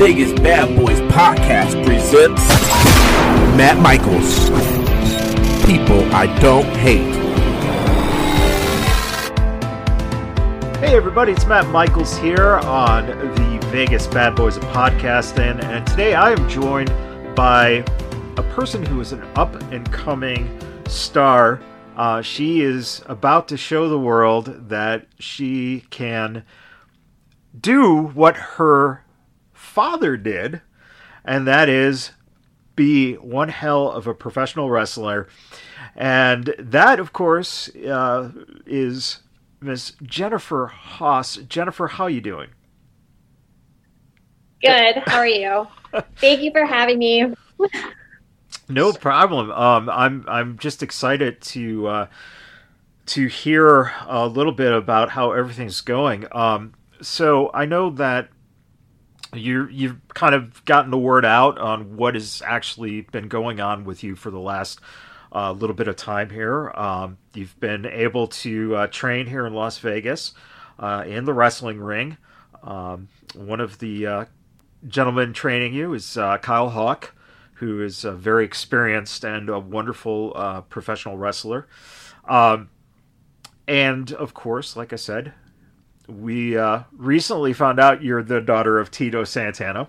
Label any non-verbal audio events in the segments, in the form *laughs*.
Vegas Badboyz podcast presents Matt Michaels. People I don't hate. Hey everybody, it's Matt Michaels here on the Vegas Badboyz podcast. Podcasting, and today I am joined by a person who is an up and coming star. Uh, she is about to show the world that she can do what her father did, and that is be one hell of a professional wrestler. And that, of course, uh, is Miss Jennifer Haas. Jennifer, how are you doing? Good. How are you? *laughs* Thank you for having me. No problem. Um, I'm I'm just excited to uh, to hear a little bit about how everything's going. Um, so I know that you you've kind of gotten the word out on what has actually been going on with you for the last uh, little bit of time here. Um, you've been able to uh, train here in Las Vegas uh, in the wrestling ring. Um, one of the uh, gentlemen training you is uh, Kyle Hawk, who is a very experienced and a wonderful uh, professional wrestler. Um, and of course, like I said, we uh, recently found out you're the daughter of Tito Santana.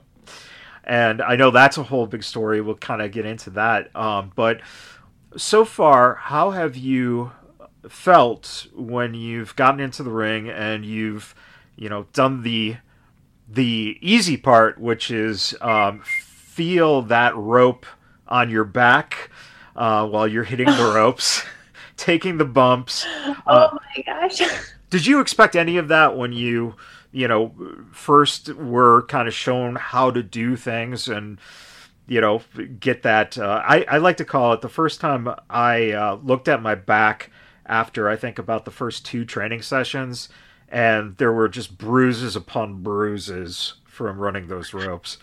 And I know that's a whole big story. We'll kind of get into that. Um, but so far, how have you felt when you've gotten into the ring and you've, you know, done the the easy part, which is um, feel that rope on your back uh, while you're hitting the *laughs* ropes, *laughs* taking the bumps. Uh, oh my gosh. *laughs* Did you expect any of that when you, you know, first were kind of shown how to do things and, you know, get that? Uh, I, I like to call it the first time I uh, looked at my back after I think about the first two training sessions, and there were just bruises upon bruises from running those ropes.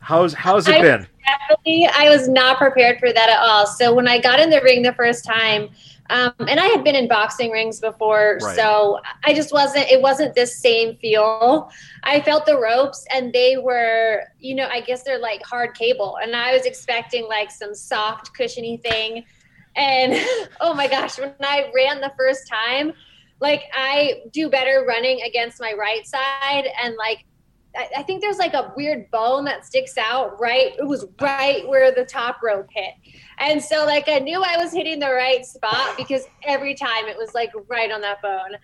How's how's it I been? Definitely, I was not prepared for that at all. So when I got in the ring the first time, um, and I had been in boxing rings before, Right. so I just wasn't. It wasn't this same feel. I felt the ropes, and they were, you know, I guess they're like hard cable, and I was expecting like some soft, cushiony thing. And *laughs* oh my gosh, when I ran the first time, like I do better running against my right side, and like I, think there's like a weird bone that sticks out right. It was right where the top rope hit. And so like I knew I was hitting the right spot because every time it was like right on that bone.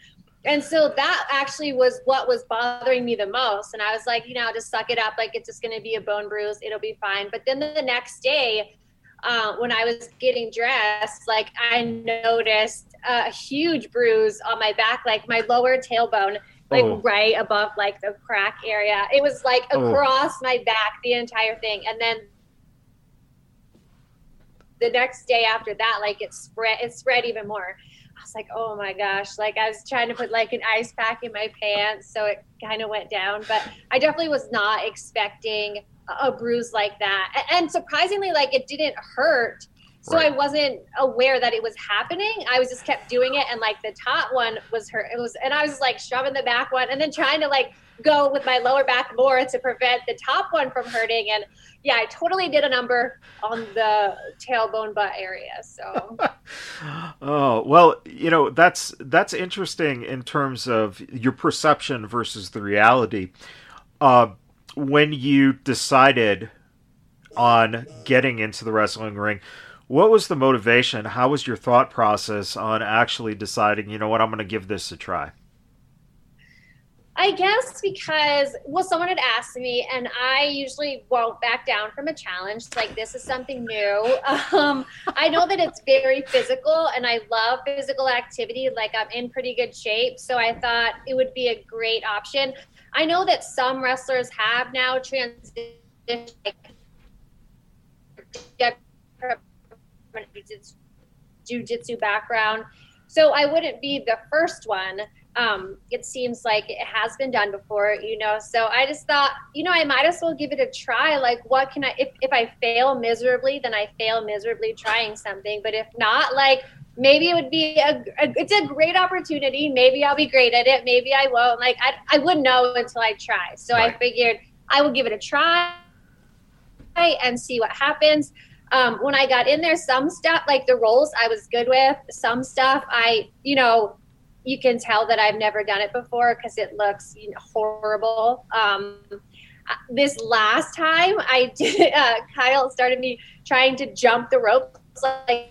And so that actually was what was bothering me the most. And I was like, you know, just suck it up. Like it's just going to be a bone bruise. It'll be fine. But then the next day, uh, when I was getting dressed, like I noticed a huge bruise on my back, like my lower tailbone, like Oh. right above like the crack area. It was like Oh. across my back, the entire thing. And then the next day after that, like it spread, it spread even more. I was like, oh my gosh, like I was trying to put like an ice pack in my pants, so it kind of went down. But I definitely was not expecting a- a bruise like that, and surprisingly, like it didn't hurt. So Right. I wasn't aware that it was happening. I was just kept doing it, and like the top one was hurt. It was, and I was like shoving the back one, and then trying to like go with my lower back more to prevent the top one from hurting. And yeah, I totally did a number on the tailbone butt area. So *laughs* Oh well, you know that's that's interesting in terms of your perception versus the reality. Uh, when you decided on getting into the wrestling ring, what was the motivation? How was your thought process on actually deciding? You know what, I'm going to give this a try. I guess because well, someone had asked me, and I usually won't back down from a challenge. Like this is something new. *laughs* Um, I know that it's very physical, and I love physical activity. Like I'm in pretty good shape, so I thought it would be a great option. I know that some wrestlers have now transitioned like, jujitsu background, so I wouldn't be the first one um, it seems like it has been done before, you know. So I just thought, you know, I might as well give it a try. Like, what can I? If if I fail miserably, then I fail miserably trying something. But if not, like maybe it would be a, a it's a great opportunity. Maybe I'll be great at it. Maybe I won't. Like I I wouldn't know until I try. So I figured I will give it a try and see what happens. Um, when I got in there, some stuff like the rolls I was good with. Some stuff I, you know, you can tell that I've never done it before because it looks you know, horrible. Um, this last time I *laughs* did, uh, Kyle started me trying to jump the ropes like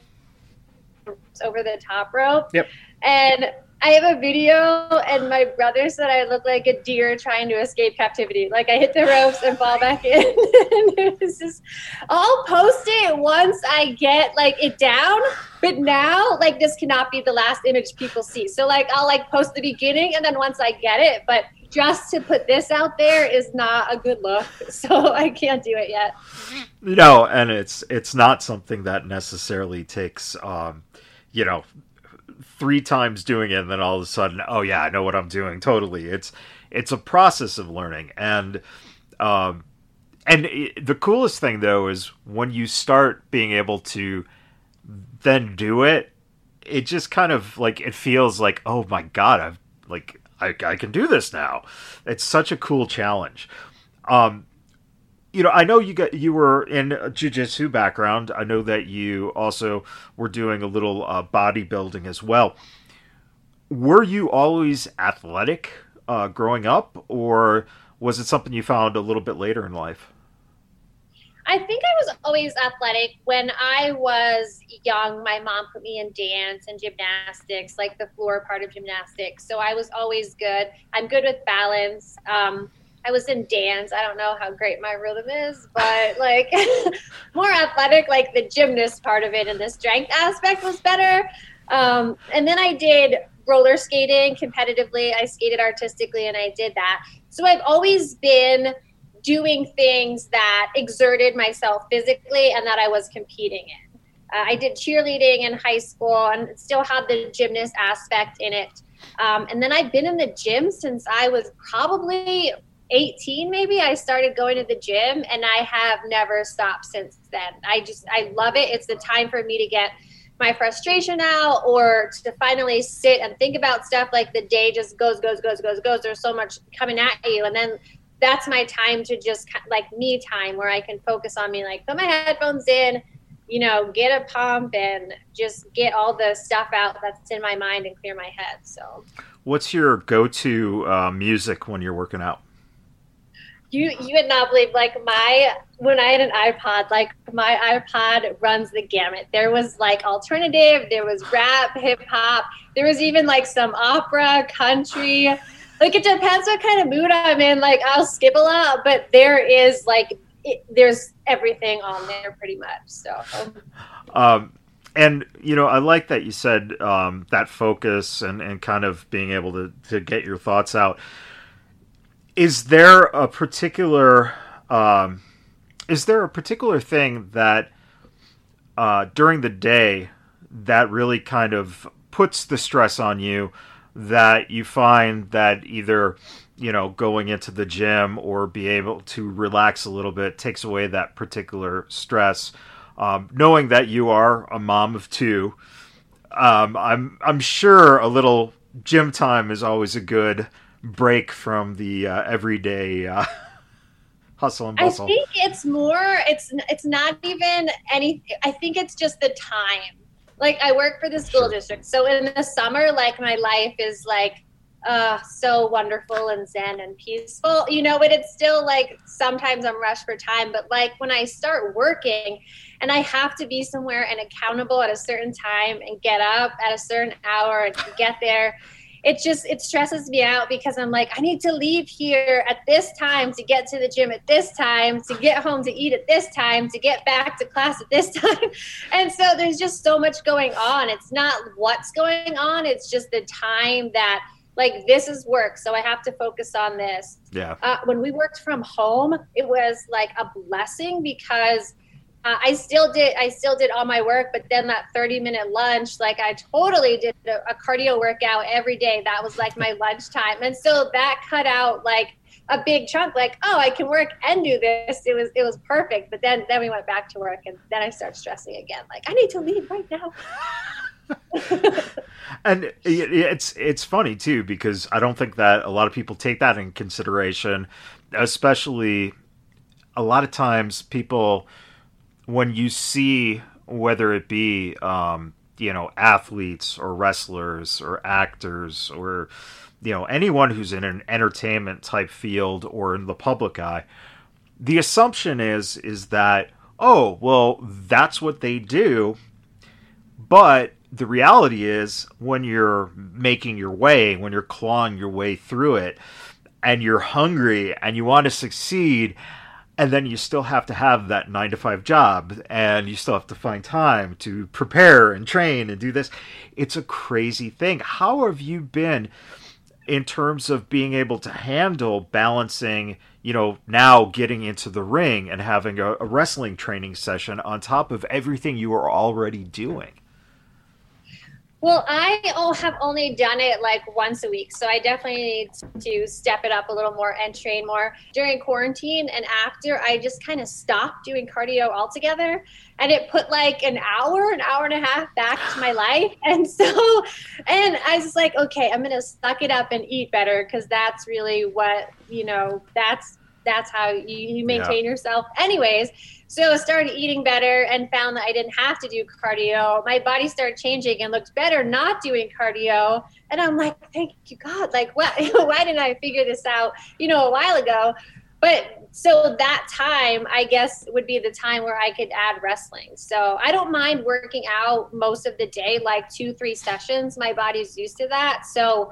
over the top rope. Yep. And I have a video, and my brother said I look like a deer trying to escape captivity. Like I hit the ropes and fall back in. *laughs* and it was just, I'll post it once I get like it down. But now, like this cannot be the last image people see. So like I'll like post the beginning, and then once I get it, but just to put this out there is not a good look. *laughs* So I can't do it yet. No, and it's it's not something that necessarily takes, um, you know three times doing it and then all of a sudden oh yeah i know what i'm doing. Totally. It's it's a process of learning. And um and it, the coolest thing though is when you start being able to then do it it just kind of like it feels like oh my god i've like i, I can do this now. It's such a cool challenge. Um you know, I know you got you were in a jiu-jitsu background. I know that you also were doing a little uh, bodybuilding as well. Were you always athletic uh, growing up, or was it something you found a little bit later in life? I think I was always athletic. When I was young, my mom put me in dance and gymnastics, like the floor part of gymnastics. So I was always good. I'm good with balance. Um, I was in dance. I don't know how great my rhythm is, but like *laughs* more athletic, like the gymnast part of it and the strength aspect was better. Um, and then I did roller skating competitively. I skated artistically and I did that. So I've always been doing things that exerted myself physically and that I was competing in. Uh, I did cheerleading in high school and still had the gymnast aspect in it. Um, and then I've been in the gym since I was probably 18 maybe i started going to the gym and i have never stopped since then. I just i love it. It's the time for me to get my frustration out or to finally sit and think about stuff like the day just goes goes goes goes goes. There's so much coming at you. And then that's my time to just like me time where i can focus on me like put my headphones in you know get a pump and just get all the stuff out that's in my mind and clear my head so. What's your go-to uh, music when you're working out you you would not believe like my when I had an iPod, like my iPod runs the gamut. There was like alternative, there was rap, hip hop, there was even like some opera, country. Like it depends what kind of mood I'm in. Like I'll skip a lot, but there is like it, there's everything on there pretty much. So. Um, and you know, I like that you said um, that focus and, and kind of being able to, to get your thoughts out is there a particular um, is there a particular thing that uh, during the day that really kind of puts the stress on you that you find that either you know going into the gym or be able to relax a little bit takes away that particular stress? Um, knowing that you are a mom of two um, i'm i'm sure a little gym time is always a good break from the uh, everyday uh, *laughs* hustle and bustle. I think it's more. It's it's not even any. I think it's just the time. Like I work for the school sure. district, so in the summer, like my life is like uh, so wonderful and zen and peaceful, you know, but it's still like sometimes I'm rushed for time. But like when I start working and I have to be somewhere and accountable at a certain time and get up at a certain hour and get there, it just it stresses me out because I'm like I need to leave here at this time to get to the gym at this time to get home to eat at this time to get back to class at this *laughs* time. And so there's just so much going on. It's not what's going on it's just the time that like this is work so i have to focus on this. Yeah. Uh, when we worked from home it was like a blessing because uh, I still did I still did all my work, but then that 30 minute lunch, like I totally did a, a cardio workout every day. That was like my lunch time. And so that cut out like a big chunk like oh i can work and do this it was it was perfect but then then we went back to work and then i started stressing again like i need to leave right now *laughs* *laughs* and it's it's funny too because i don't think that a lot of people take that in consideration especially a lot of times people when you see whether it be um, you know athletes or wrestlers or actors or you know anyone who's in an entertainment type field or in the public eye the assumption is is that oh well that's what they do. But the reality is when you're making your way when you're clawing your way through it and you're hungry and you want to succeed and then you still have to have that nine to five job and you still have to find time to prepare and train and do this. It's a crazy thing. How have you been in terms of being able to handle balancing you know now getting into the ring and having a, a wrestling training session on top of everything you are already doing well, I have only done it like once a week, so I definitely need to step it up a little more and train more. During quarantine and after, I just kind of stopped doing cardio altogether, and it put like an hour, an hour and a half back to my life. *laughs* And so, and I was like, okay, I'm gonna suck it up and eat better because that's really what you know. That's that's how you, you maintain yeah. yourself, anyways. So I started eating better and found that I didn't have to do cardio. My body started changing and looked better not doing cardio. And I'm like, thank you God. Like, what? *laughs* why didn't I figure this out, you know, a while ago? But so that time, I guess, would be the time where I could add wrestling. So I don't mind working out most of the day, like two, three sessions. My body's used to that. So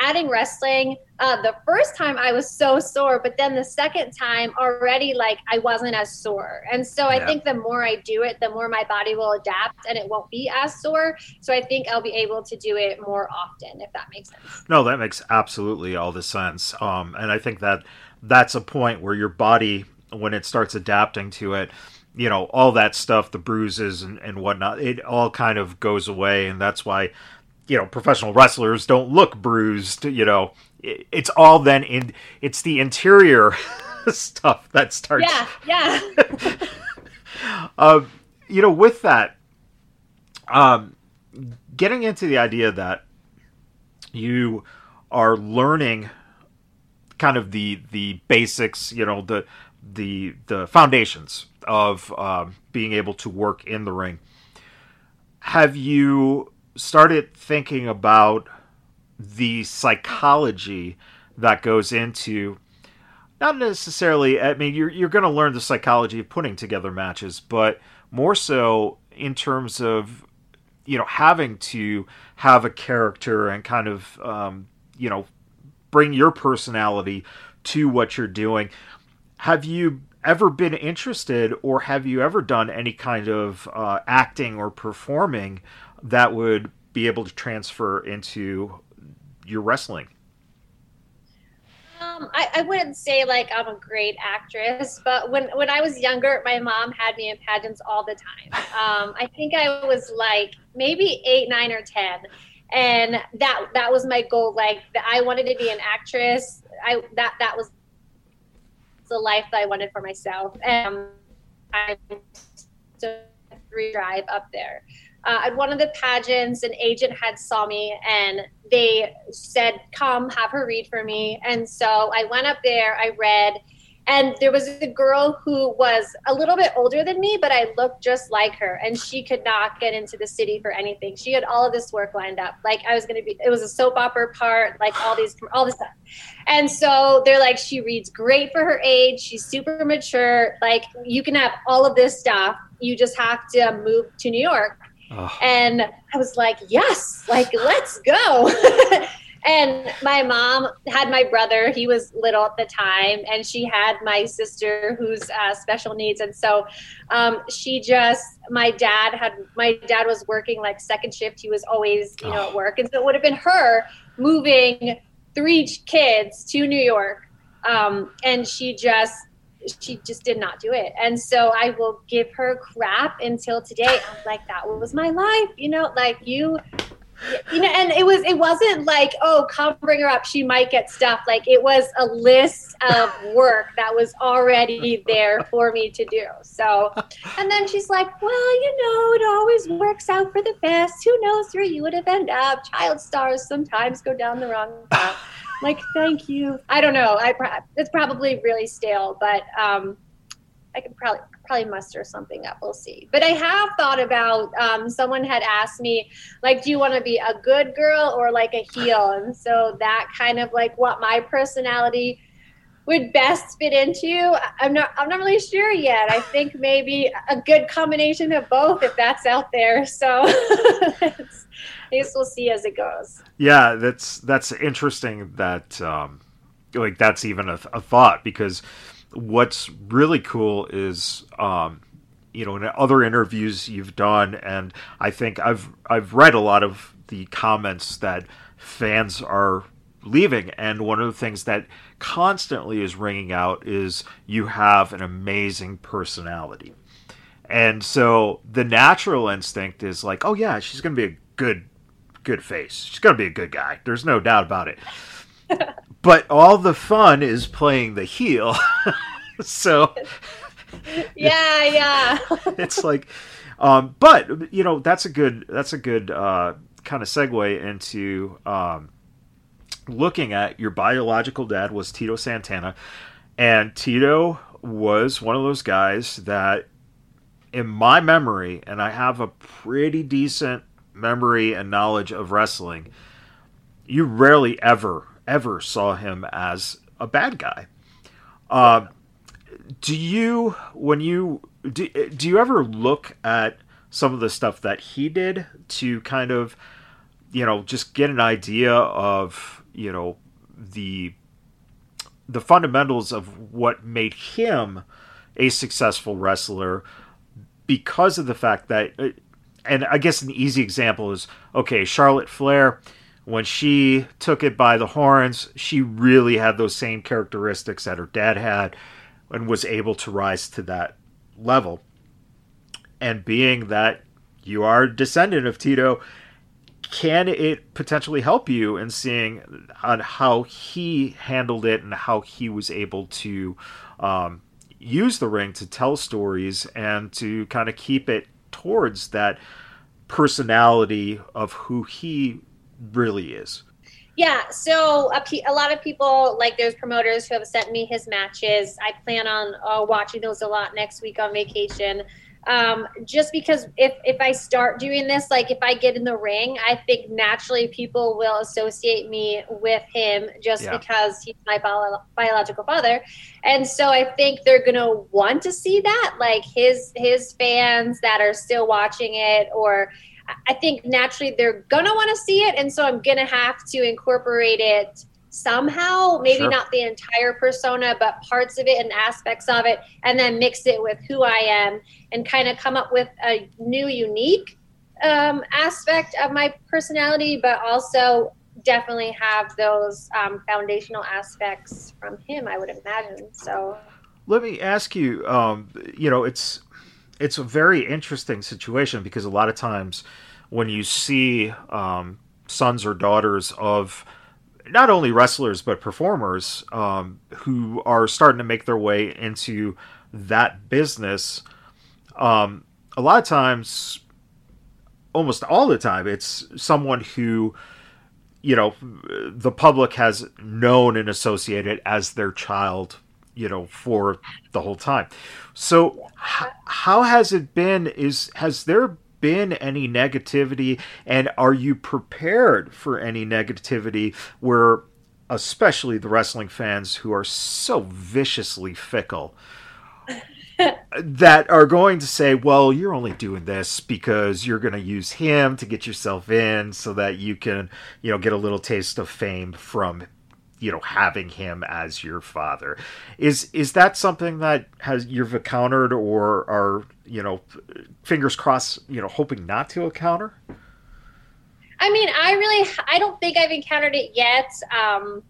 adding wrestling, uh, the first time I was so sore, but then the second time already like I wasn't as sore. And so I think the more I do it, the more my body will adapt and it won't be as sore. So I think I'll be able to do it more often, if that makes sense. No, that makes absolutely all the sense. Um, and I think that that's a point where your body, when it starts adapting to it, you know all that stuff the bruises and, and whatnot it all kind of goes away and that's why you know professional wrestlers don't look bruised you know. It's all then in it's the interior *laughs* stuff that starts yeah yeah. *laughs* Um, you know with that um getting into the idea that you are learning kind of the the basics you know the the the foundations of um, being able to work in the ring have you started thinking about the psychology that goes into not necessarily i mean you're, you're going to learn the psychology of putting together matches but more so in terms of you know having to have a character and kind of um, you know bring your personality to what you're doing. Have you ever been interested or have you ever done any kind of uh, acting or performing that would be able to transfer into your wrestling? Um, I, I, wouldn't say like I'm a great actress, but when when I was younger, my mom had me in pageants all the time. *laughs* Um, I think I was like maybe eight, nine, or ten, and that that was my goal. Like I wanted to be an actress. I that that was the life that I wanted for myself, and I so drive up there uh, at one of the pageants, an agent had saw me and they said, "Come, have her read for me." And so I went up there. I read, and there was a girl who was a little bit older than me, but I looked just like her, and she could not get into the city for anything. She had all of this work lined up. Like I was going to be, it was a soap opera part, like all these, all this stuff. And so they're like, she reads great for her age. She's super mature. Like you can have all of this stuff. You just have to move to New York Oh. And I was like, yes, like, let's go. *laughs* and my mom had my brother, he was little at the time, and she had my sister who's uh, special needs. And so um, she just, my dad had, my dad was working like second shift. He was always, you know, oh. at work. And so it would have been her moving three kids to New York. Um, and she just she just did not do it. And so I will give her crap until today. I was like, that was my life, you know, like you you know, and it was it wasn't like, oh, come bring her up, she might get stuff. Like it was a list of *laughs* work that was already there for me to do. So and then she's like, Well, you know, it always works out for the best. Who knows where you would have ended up? Child stars sometimes go down the wrong path. Like, thank you. I don't know. I it's probably really stale, but um, I could probably probably muster something up. We'll see. But I have thought about. Um, someone had asked me, like, do you want to be a good girl or like a heel? And so that kind of like what my personality would best fit into. I'm not. I'm not really sure yet. I think maybe a good combination of both, if that's out there. So. *laughs* Guess we'll see as it goes. Yeah, that's that's interesting. That um, like that's even a, a thought because what's really cool is um, you know in other interviews you've done and i think i've i've read a lot of the comments that fans are leaving and one of the things that constantly is ringing out is you have an amazing personality and so the natural instinct is like oh yeah she's going to be a good good face she's going to be a good guy there's no doubt about it *laughs* but all the fun is playing the heel. *laughs* so *laughs* yeah, yeah. it's like um, but you know, that's a good that's a good uh, kind of segue into um, looking at your biological dad was Tito Santana and Tito was one of those guys that in my memory and I have a pretty decent memory and knowledge of wrestling you rarely ever ever saw him as a bad guy. Uh, do you, when you do, do you ever look at some of the stuff that he did to kind of, you know, just get an idea of, you know, the the fundamentals of what made him a successful wrestler because of the fact that and I guess an easy example is okay, Charlotte Flair when she took it by the horns, she really had those same characteristics that her dad had and was able to rise to that level. And being that you are a descendant of Tito, can it potentially help you in seeing on how he handled it and how he was able to um, use the ring to tell stories and to kind of keep it towards that personality of who he really is. Yeah, so a, lot of people, like there's promoters who have sent me his matches. I plan on uh, watching those a lot next week on vacation. Um, just because if if I start doing this, like if I get in the ring, I think naturally people will associate me with him just yeah. because he's my bio- biological father, and so I think they're gonna want to see that, like his his fans that are still watching it or I think naturally they're gonna want to see it, and so I'm gonna have to incorporate it somehow. Maybe sure. not the entire persona, but parts of it and aspects of it, and then mix it with who I am, and kind of come up with a new, unique um, aspect of my personality, but also definitely have those um, foundational aspects from him. I would imagine. So. Let me ask you. Um, you know, it's it's a very interesting situation because a lot of times when you see um, sons or daughters of not only wrestlers but performers um, who are starting to make their way into that business, um, a lot of times, almost all the time, it's someone who you know the public has known and associated as their child you know for the whole time. So how has it been? Is has there been any negativity? And are you prepared for any negativity where especially the wrestling fans who are so viciously fickle *laughs* that are going to say, well, you're only doing this because you're going to use him to get yourself in so that you can, you know, get a little taste of fame from you know having him as your father. Is is that something that has you've encountered or are you know fingers crossed you know hoping not to encounter? I mean i really i don't think i've encountered it yet. Um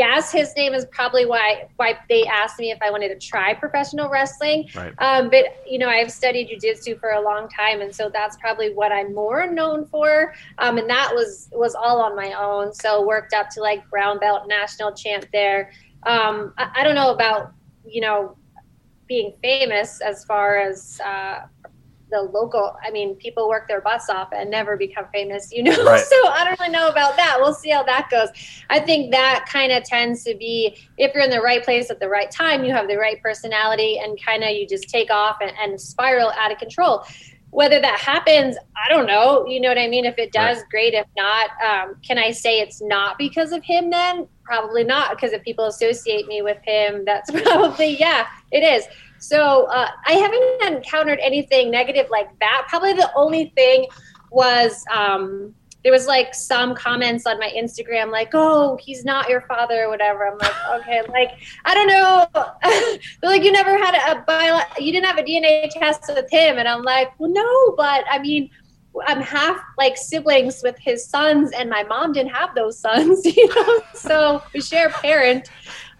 yes, his name is probably why why they asked me if I wanted to try professional wrestling. Right. Um, but you know, I've studied jujitsu for a long time, and so that's probably what I'm more known for. Um, and that was was all on my own. So worked up to like brown belt, national champ there. Um, I, I, don't know about you know being famous as far as uh, the local. I mean, people work their butts off and never become famous, you know. Right. *laughs* so I don't really know about that. We'll see how that goes. I think that kind of tends to be if you're in the right place at the right time, you have the right personality, and kind of you just take off and, and spiral out of control whether that happens i don't know you know what i mean if it does right. great if not um, can i say it's not because of him then probably not because if people associate me with him that's *laughs* probably yeah it is so uh, i haven't encountered anything negative like that probably the only thing was um, there was like some comments on my Instagram, like, "Oh, he's not your father" or whatever. I'm like, okay, like I don't know. *laughs* They're like, you never had a, bio, you didn't have a DNA test with him, and I'm like, well, no, but I mean, I'm half like siblings with his sons, and my mom didn't have those sons, *laughs* you know. so we share a parent.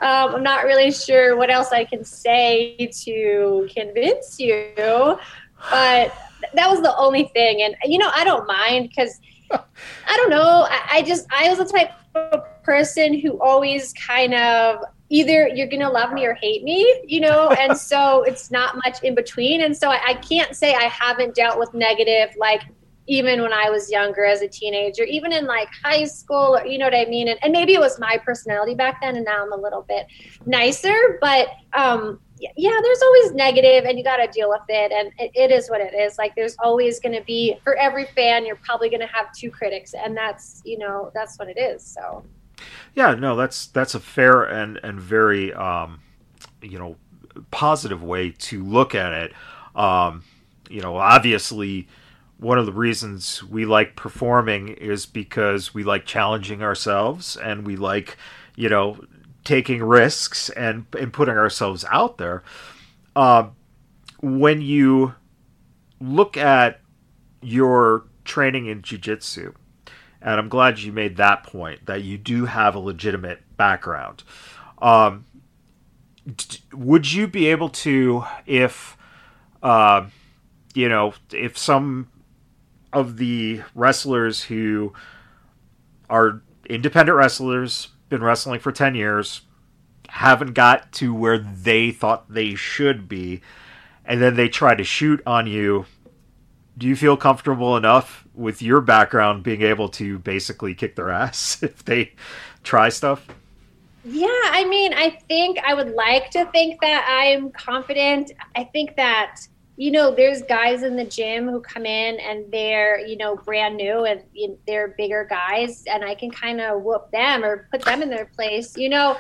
Um, I'm not really sure what else I can say to convince you, but that was the only thing. And you know, I don't mind because I don't know. I, I just I was the type of person who always kind of either you're gonna love me or hate me, you know, and *laughs* so it's not much in between. And so I, I, can't say I haven't dealt with negative like even when I was younger as a teenager, even in like high school, or you know what I mean? And, and maybe it was my personality back then and now I'm a little bit nicer, but um yeah, there's always negative and you got to deal with it. And it, it is what it is. Like, there's always going to be, for every fan, you're probably going to have two critics. And that's, you know, that's what it is. So, yeah, no, that's, that's a fair and, and very, um, you know, positive way to look at it. Um, you know, obviously, one of the reasons we like performing is because we like challenging ourselves and we like, you know, taking risks and and putting ourselves out there. Uh, when you look at your training in jiu-jitsu, and I'm glad you made that point that you do have a legitimate background. Um, would you be able to, if uh, you know, if some of the wrestlers who are independent wrestlers been wrestling for 10 years, haven't got to where they thought they should be, and then they try to shoot on you. Do you feel comfortable enough with your background being able to basically kick their ass *laughs* if they try stuff? Yeah, I mean, I think I would like to think that I'm confident. I think that you know, there's guys in the gym who come in and they're, you know, brand new and you know, they're bigger guys and I can kind of whoop them or put them in their place, you know.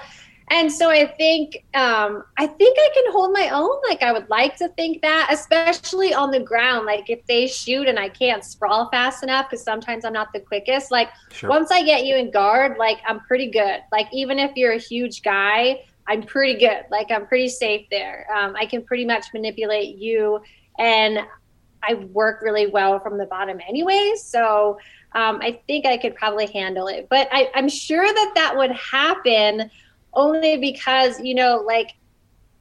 And so I think um, I think I can hold my own. Like I would like to think that, especially on the ground. Like if they shoot and I can't sprawl fast enough, because sometimes I'm not the quickest. Like sure. once I get you in guard, like I'm pretty good. Like even if you're a huge guy, I'm pretty good. Like I'm pretty safe there. Um, I can pretty much manipulate you, and I work really well from the bottom, anyway. So um, I think I could probably handle it. But I, I'm sure that that would happen only because you know, like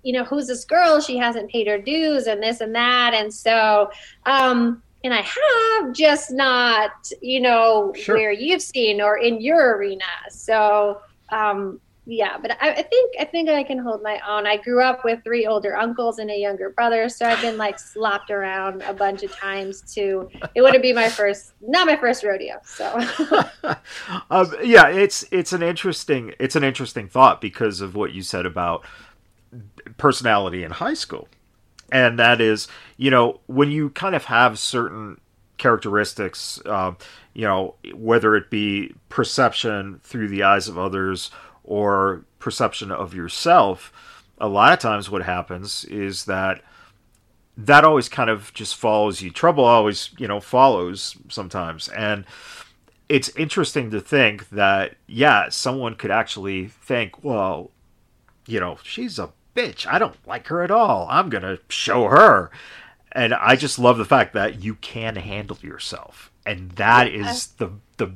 you know, who's this girl? She hasn't paid her dues, and this and that, and so. um and I have just not, you know, sure. where you've seen or in your arena. So, um, yeah, but I, I, think I think I can hold my own. I grew up with three older uncles and a younger brother, so I've been like slopped around a bunch of times too. It wouldn't be my first, not my first rodeo. So, *laughs* um, yeah, it's it's an interesting it's an interesting thought because of what you said about personality in high school, and that is, you know, when you kind of have certain characteristics, uh, you know, whether it be perception through the eyes of others or perception of yourself, a lot of times what happens is that that always kind of just follows you. Trouble always, you know, follows sometimes. And it's interesting to think that, yeah, someone could actually think, well, you know, she's a bitch. I don't like her at all. I'm going to show her. And I just love the fact that you can handle yourself. And that is the the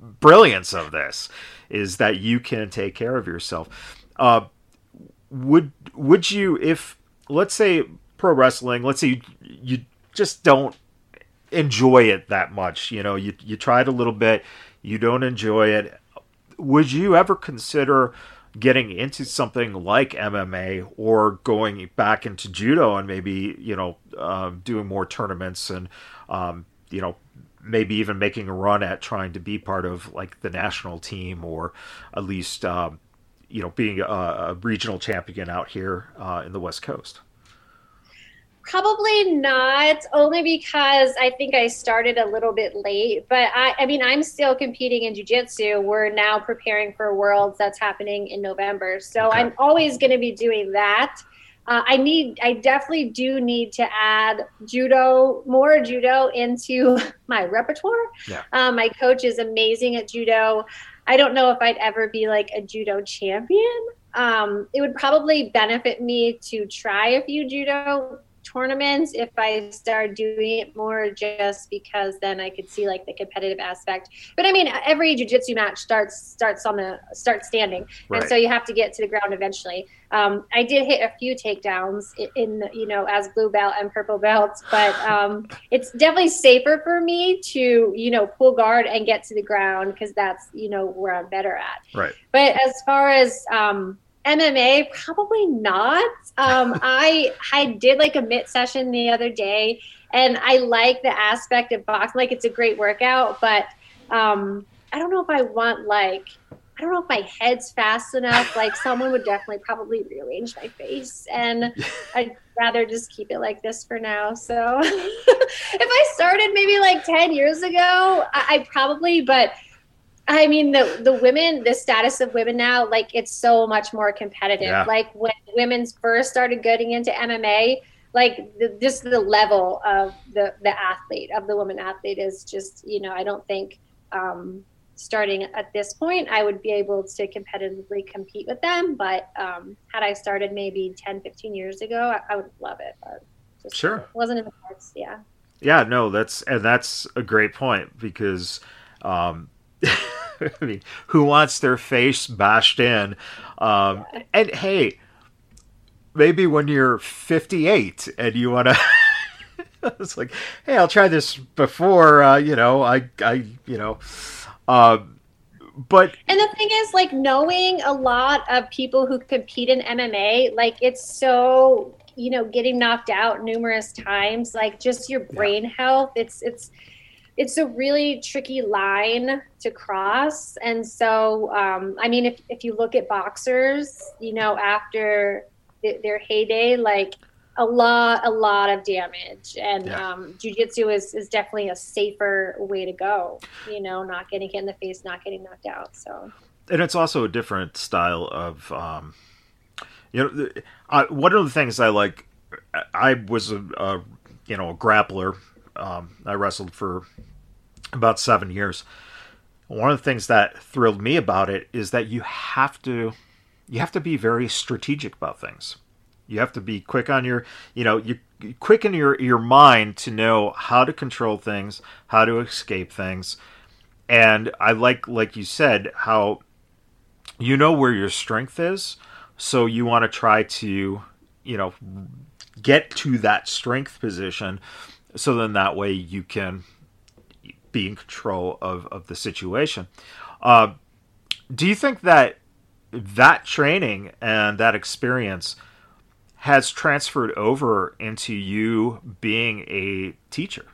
brilliance of this is that you can take care of yourself. Uh, would would you if let's say pro wrestling, let's say you, you just don't enjoy it that much, you know, you you tried a little bit, you don't enjoy it. Would you ever consider getting into something like MMA or going back into judo and maybe, you know, um, doing more tournaments and um, you know maybe even making a run at trying to be part of like the national team or at least um, you know being a, a, regional champion out here uh, in the West Coast? Probably not, only because I think I started a little bit late. But I, I mean, I'm still competing in jujitsu. We're now preparing for Worlds that's happening in November. So okay. I'm always going to be doing that. Uh, I need, I definitely do need to add judo, more judo into *laughs* my repertoire. Yeah. Um, my coach is amazing at judo. I don't know if I'd ever be like a judo champion. Um, it would probably benefit me to try a few judo tournaments if I start doing it more just because then I could see like the competitive aspect. But I mean, every jujitsu match starts starts on the start standing, right. and so you have to get to the ground eventually. Um, I did hit a few takedowns in, in, you know as blue belt and purple belts, but um, it's definitely safer for me to you know pull guard and get to the ground because that's you know where I'm better at. Right. But as far as um, MMA, probably not. Um, *laughs* I I did like a mitt session the other day, and I like the aspect of boxing. Like it's a great workout, but um, I don't know if I want like I don't know if my head's fast enough. Like someone would definitely probably rearrange my face, and *laughs* I'd rather just keep it like this for now. So *laughs* if I started maybe like ten years ago, I, I probably, but I mean the the women, the status of women now, like it's so much more competitive. Yeah. Like when women first started getting into MMA, like the, just the level of the the athlete of the woman athlete is just you know I don't think um, starting at this point I would be able to competitively compete with them. But um, had I started maybe 10, 15 years ago, I, I would love it. But just sure, wasn't in the cards. Yeah. Yeah, no, that's and that's a great point because. Um, *laughs* *laughs* I mean, who wants their face bashed in? Um, and hey, maybe when you're 58 and you want to. *laughs* it's like, hey, I'll try this before, uh, you know, I, I, you know, uh, but and the thing is, like, knowing a lot of people who compete in MMA, like, it's so you know, getting knocked out numerous times, like, just your brain yeah. health. It's it's it's a really tricky line to cross. And so, um, I mean, if, if you look at boxers, you know, after th- their heyday, like a lot, a lot of damage. And yeah. um, jujitsu is, is definitely a safer way to go, you know, not getting hit in the face, not getting knocked out. So, and it's also a different style of, um, you know, uh, one of the things I like, I was a, a you know, a grappler um, I wrestled for about seven years. One of the things that thrilled me about it is that you have to you have to be very strategic about things. You have to be quick on your, you know, you quick in your your mind to know how to control things, how to escape things. And I like like you said how you know where your strength is, so you want to try to, you know, get to that strength position so then that way you can be in control of, of the situation. Uh, do you think that that training and that experience has transferred over into you being a teacher?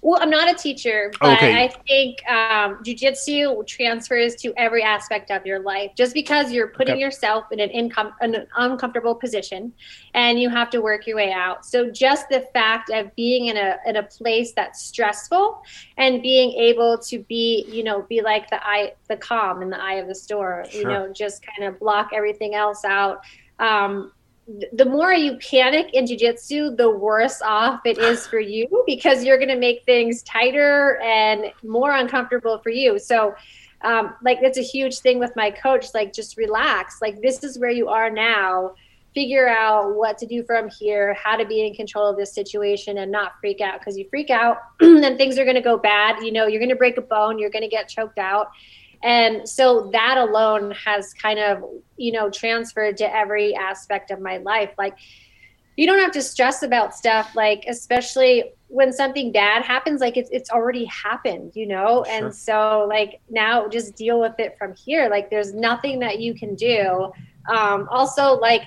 Well, I'm not a teacher, but okay. I think um, jujitsu transfers to every aspect of your life. Just because you're putting okay. yourself in an, incom- an uncomfortable position, and you have to work your way out. So just the fact of being in a in a place that's stressful and being able to be, you know, be like the eye, the calm in the eye of the storm. Sure. You know, just kind of block everything else out. Um, the more you panic in jiu-jitsu the worse off it is for you because you're going to make things tighter and more uncomfortable for you. So um, like that's a huge thing with my coach like just relax. Like this is where you are now. Figure out what to do from here how to be in control of this situation and not freak out. Because you freak out *clears throat* then things are going to go bad. You know you're going to break a bone. You're going to get choked out and so that alone has kind of you know transferred to every aspect of my life. Like you don't have to stress about stuff like especially when something bad happens like it's it's already happened you know? Sure. and so like now just deal with it from here. Like there's nothing that you can do. Um also like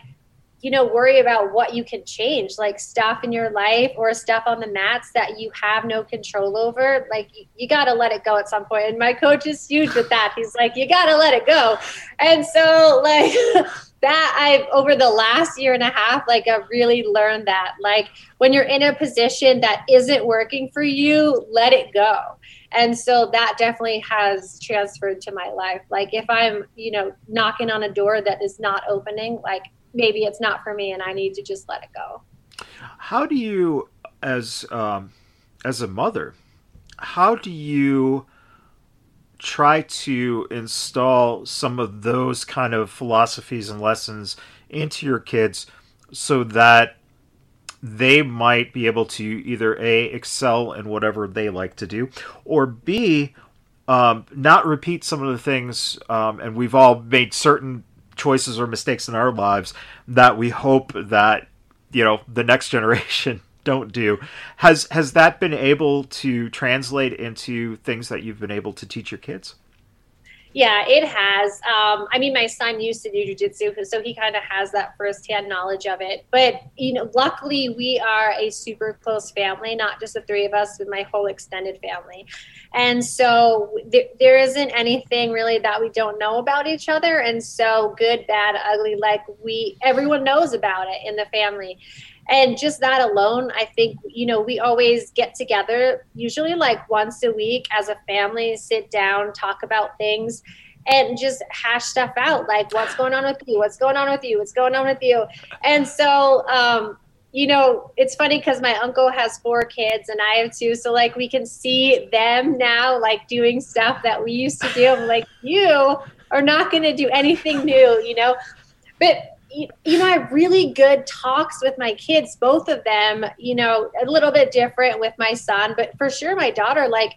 you know, worry about what you can change, like stuff in your life or stuff on the mats that you have no control over. Like you, you got to let it go at some point. And my coach is huge with that. He's like, you got to let it go. And so, like, *laughs* that I've over the last year and a half, like I've really learned that. Like when you're in a position that isn't working for you, let it go. And so that definitely has transferred to my life. Like if I'm, you know, knocking on a door that is not opening, like maybe it's not for me and I need to just let it go. How do you, as um, as a mother, how do you try to install some of those kind of philosophies and lessons into your kids so that they might be able to either a excel in whatever they like to do or b um, not repeat some of the things um, and we've all made certain choices or mistakes in our lives that we hope that you know the next generation *laughs* don't do. Has has that been able to translate into things that you've been able to teach your kids yeah, it has. Um, I mean, my son used to do jujitsu, so he kind of has that firsthand knowledge of it. But you know, luckily, we are a super close family, not just the three of us, but my whole extended family. And so th- there isn't anything really that we don't know about each other. And so good, bad, ugly, like we everyone knows about it in the family and just that alone i think you know we always get together usually like once a week as a family sit down talk about things and just hash stuff out like what's going on with you? What's going on with you? What's going on with you? And so um you know it's funny because my uncle has four kids and i have two so like we can see them now like doing stuff that we used to do. I'm like you are not going to do anything new you know? But you know, I have really good talks with my kids, both of them, you know, a little bit different with my son, but for sure my daughter, like,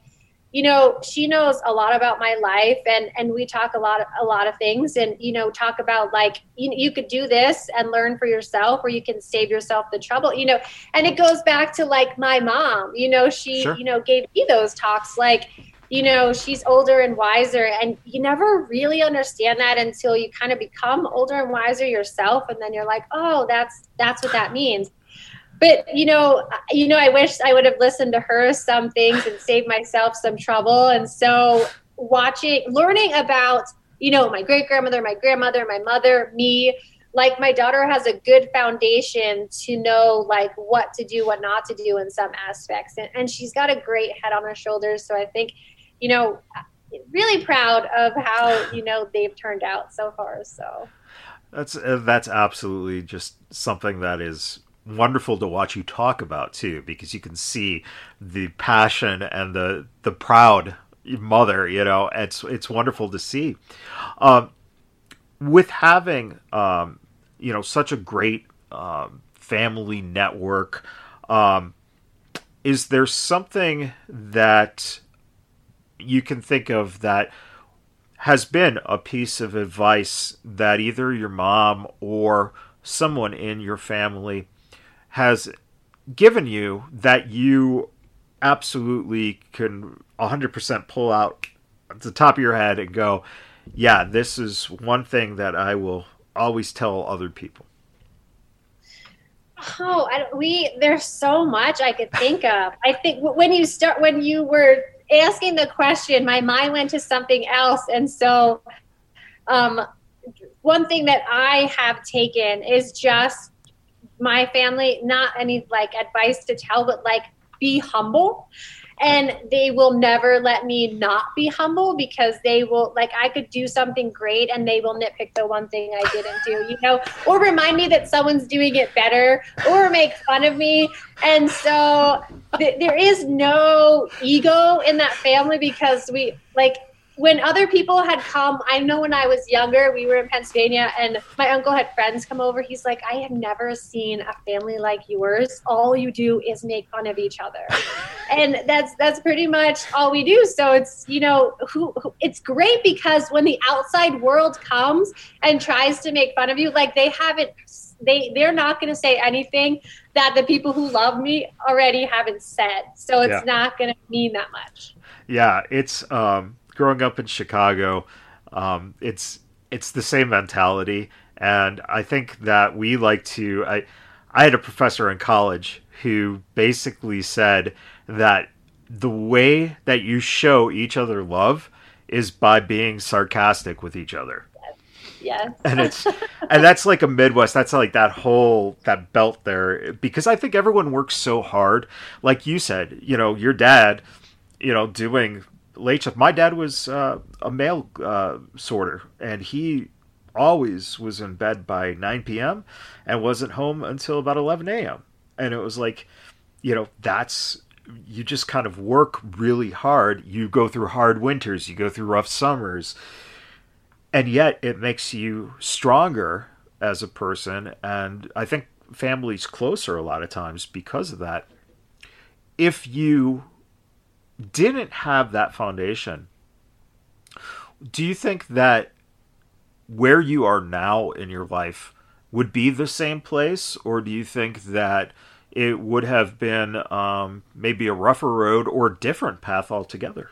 you know, she knows a lot about my life and, and we talk a lot, of, a lot of things and, you know, talk about like, you, you could do this and learn for yourself, or you can save yourself the trouble, you know, and it goes back to like my mom, you know, she, sure. you know, gave me those talks, like, you know, she's older and wiser. And you never really understand that until you kind of become older and wiser yourself. And then you're like, oh, that's that's what that means. But you know, you know, I wish I would have listened to her some things and saved myself some trouble. And so watching learning about, you know, my great grandmother, my grandmother, my mother, me, like my daughter has a good foundation to know like what to do what not to do in some aspects and, and she's got a great head on her shoulders so i think you know, really proud of how you know they've turned out so far. So that's uh, that's absolutely just something that is wonderful to watch you talk about too, because you can see the passion and the the proud mother. You know, it's it's wonderful to see. Um, with having um, you know such a great um, family network, um, is there something that you can think of that has been a piece of advice that either your mom or someone in your family has given you that you absolutely can 100% pull out the top of your head and go, yeah, this is one thing that I will always tell other people? Oh, we there's so much I could think of. I think when you start when you were asking the question, my mind went to something else. And so, um, one thing that I have taken is just my family, not any like advice to tell, but like be humble and they will never let me not be humble because they will like i could do something great and they will nitpick the one thing i didn't do you know or remind me that someone's doing it better or make fun of me. And so th- there is no ego in that family because we like when other people had come, I know when I was younger, we were in Pennsylvania and my uncle had friends come over. He's like, I have never seen a family like yours. All you do is make fun of each other. *laughs* and that's that's pretty much all we do. So it's, you know, who, who it's great because when the outside world comes and tries to make fun of you, like they haven't they they're not going to say anything that the people who love me already haven't said. So it's yeah. not going to mean that much. Yeah, it's um growing up in Chicago, um, it's it's the same mentality, And I think that we like to. I, I had a professor in college who basically said that the way that you show each other love is by being sarcastic with each other. Yes. and it's *laughs* and that's like a Midwest. That's like that whole that belt there because I think everyone works so hard. Like you said, you know, your dad, you know, doing late shift. My dad was uh, a mail uh, sorter, and he always was in bed by 9 p.m. and wasn't home until about 11 a.m. And it was like, you know, that's you just kind of work really hard. You go through hard winters, you go through rough summers, and yet it makes you stronger as a person. And I think families closer a lot of times because of that. If you didn't have that foundation, do you think that where you are now in your life would be the same place, or do you think that it would have been um, maybe a rougher road or a different path altogether?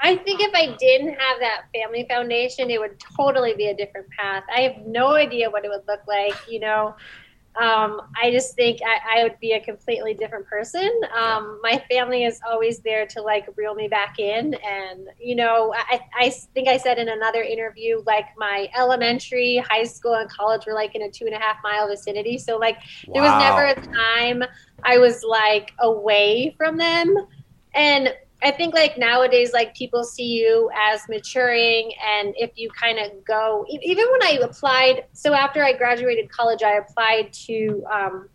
I think if I didn't have that family foundation, it would totally be a different path. I have no idea what it would look like. You know, um, I just think I, I, would be a completely different person. Um, my family is always there to like reel me back in. And, you know, I, I think I said in another interview, like my elementary, high school, and college were like in a two and a half mile vicinity. So, like, wow. there was never a time I was like away from them. And I think like nowadays, like people see you as maturing, and if you kind of go, even when I applied, so after I graduated college, I applied to um,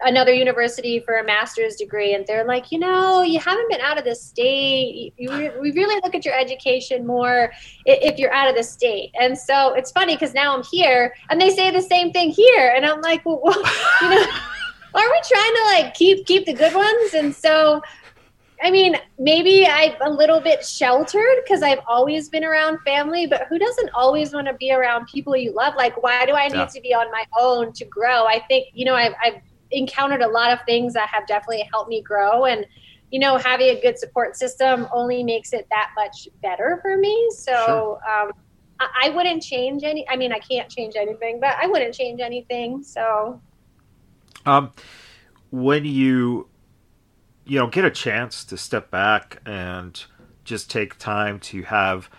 another university for a master's degree, and they're like, you know, you haven't been out of the state. You, we really look at your education more if you're out of the state, and so it's funny because now I'm here, and they say the same thing here, and I'm like, well, well *laughs* you know. *laughs* are we trying to like keep keep the good ones and so I mean, maybe I'm a little bit sheltered because I've always been around family, but who doesn't always want to be around people you love? Like, why do I need yeah. to be on my own to grow? I think, you know, I've, I've encountered a lot of things that have definitely helped me grow. And, you know, having a good support system only makes it that much better for me. So, sure. um, I, I wouldn't change any. I mean, I can't change anything, but I wouldn't change anything. So, um, when you you know, get a chance to step back and just take time to have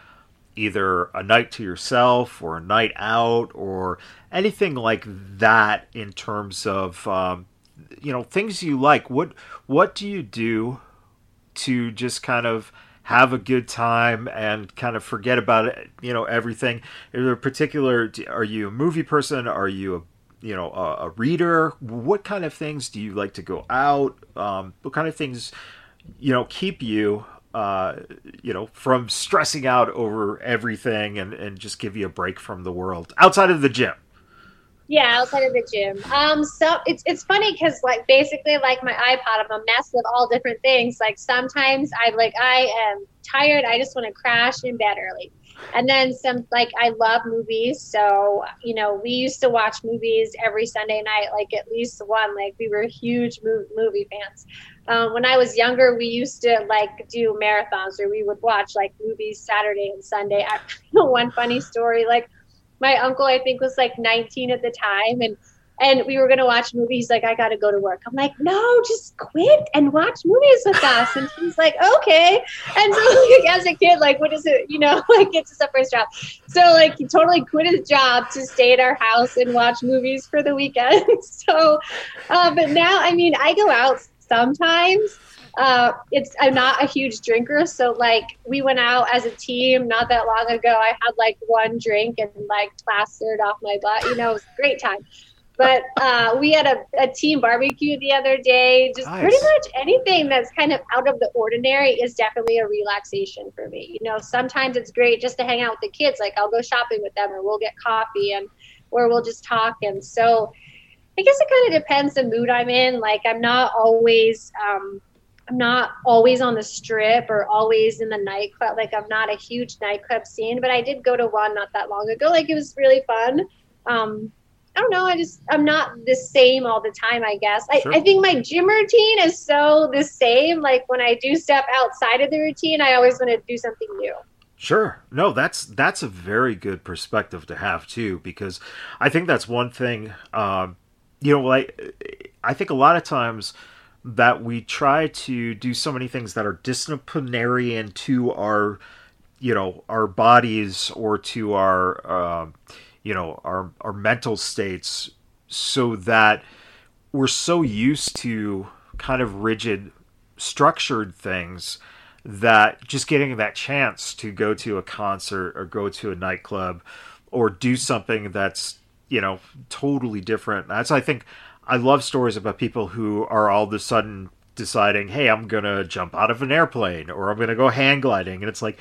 either a night to yourself or a night out or anything like that in terms of um, you know things you like. What what do you do to just kind of have a good time and kind of forget about it you know everything? Is there a particular are you a movie person? Are you a you know a, a, reader? What kind of things do you like to go out? Um, what kind of things you know keep you uh, you know from stressing out over everything and, and just give you a break from the world outside of the gym? Yeah outside of the gym. Um so it's it's funny because like basically like my ipod i'm a mess of all different things. Like sometimes i'm like i am tired. I just want to crash in bed early and then some like I love movies, so you know we used to watch movies every Sunday night, like at least one. Like we were huge movie fans. Um, when I was younger, we used to like do marathons where we would watch like movies Saturday and Sunday. *laughs* I, *laughs* one funny story, like my uncle I think was like 19 at the time, and and we were going to watch movies like i gotta go to work i'm like no just quit and watch movies with us and he's like okay and so *laughs* like, as a kid like what is it you know *laughs* like it's a first job so like he totally quit his job to stay at our house and watch movies for the weekend *laughs* so uh, but now i mean i go out sometimes uh, it's I'm not a huge drinker, so like we went out as a team not that long ago. I had like one drink and like plastered off my butt. You know, it was a great time. But uh, we had a, a, team barbecue the other day. Just nice. pretty much anything that's kind of out of the ordinary is definitely a relaxation for me. You know, sometimes it's great just to hang out with the kids. Like I'll go shopping with them, or we'll get coffee, and or we'll just talk. And so, I guess it kind of depends the mood I'm in. Like I'm not always. Um, I'm not always on the strip or always in the nightclub. Like I'm not a huge nightclub scene, but I did go to one not that long ago. Like it was really fun. Um, I don't know. I just I'm not the same all the time. I guess I, sure. I think my gym routine is so the same. Like when I do step outside of the routine, I always want to do something new. Sure. No, that's that's a very good perspective to have too, because I think that's one thing. Um, you know, like I think a lot of times that we try to do so many things that are disciplinarian to our, you know, our bodies or to our, uh, you know, our our mental states, so that we're so used to kind of rigid, structured things that just getting that chance to go to a concert or go to a nightclub or do something that's you know totally different. That's i think i love stories about people who are all of a sudden deciding hey i'm gonna jump out of an airplane or i'm gonna go hang gliding. And it's like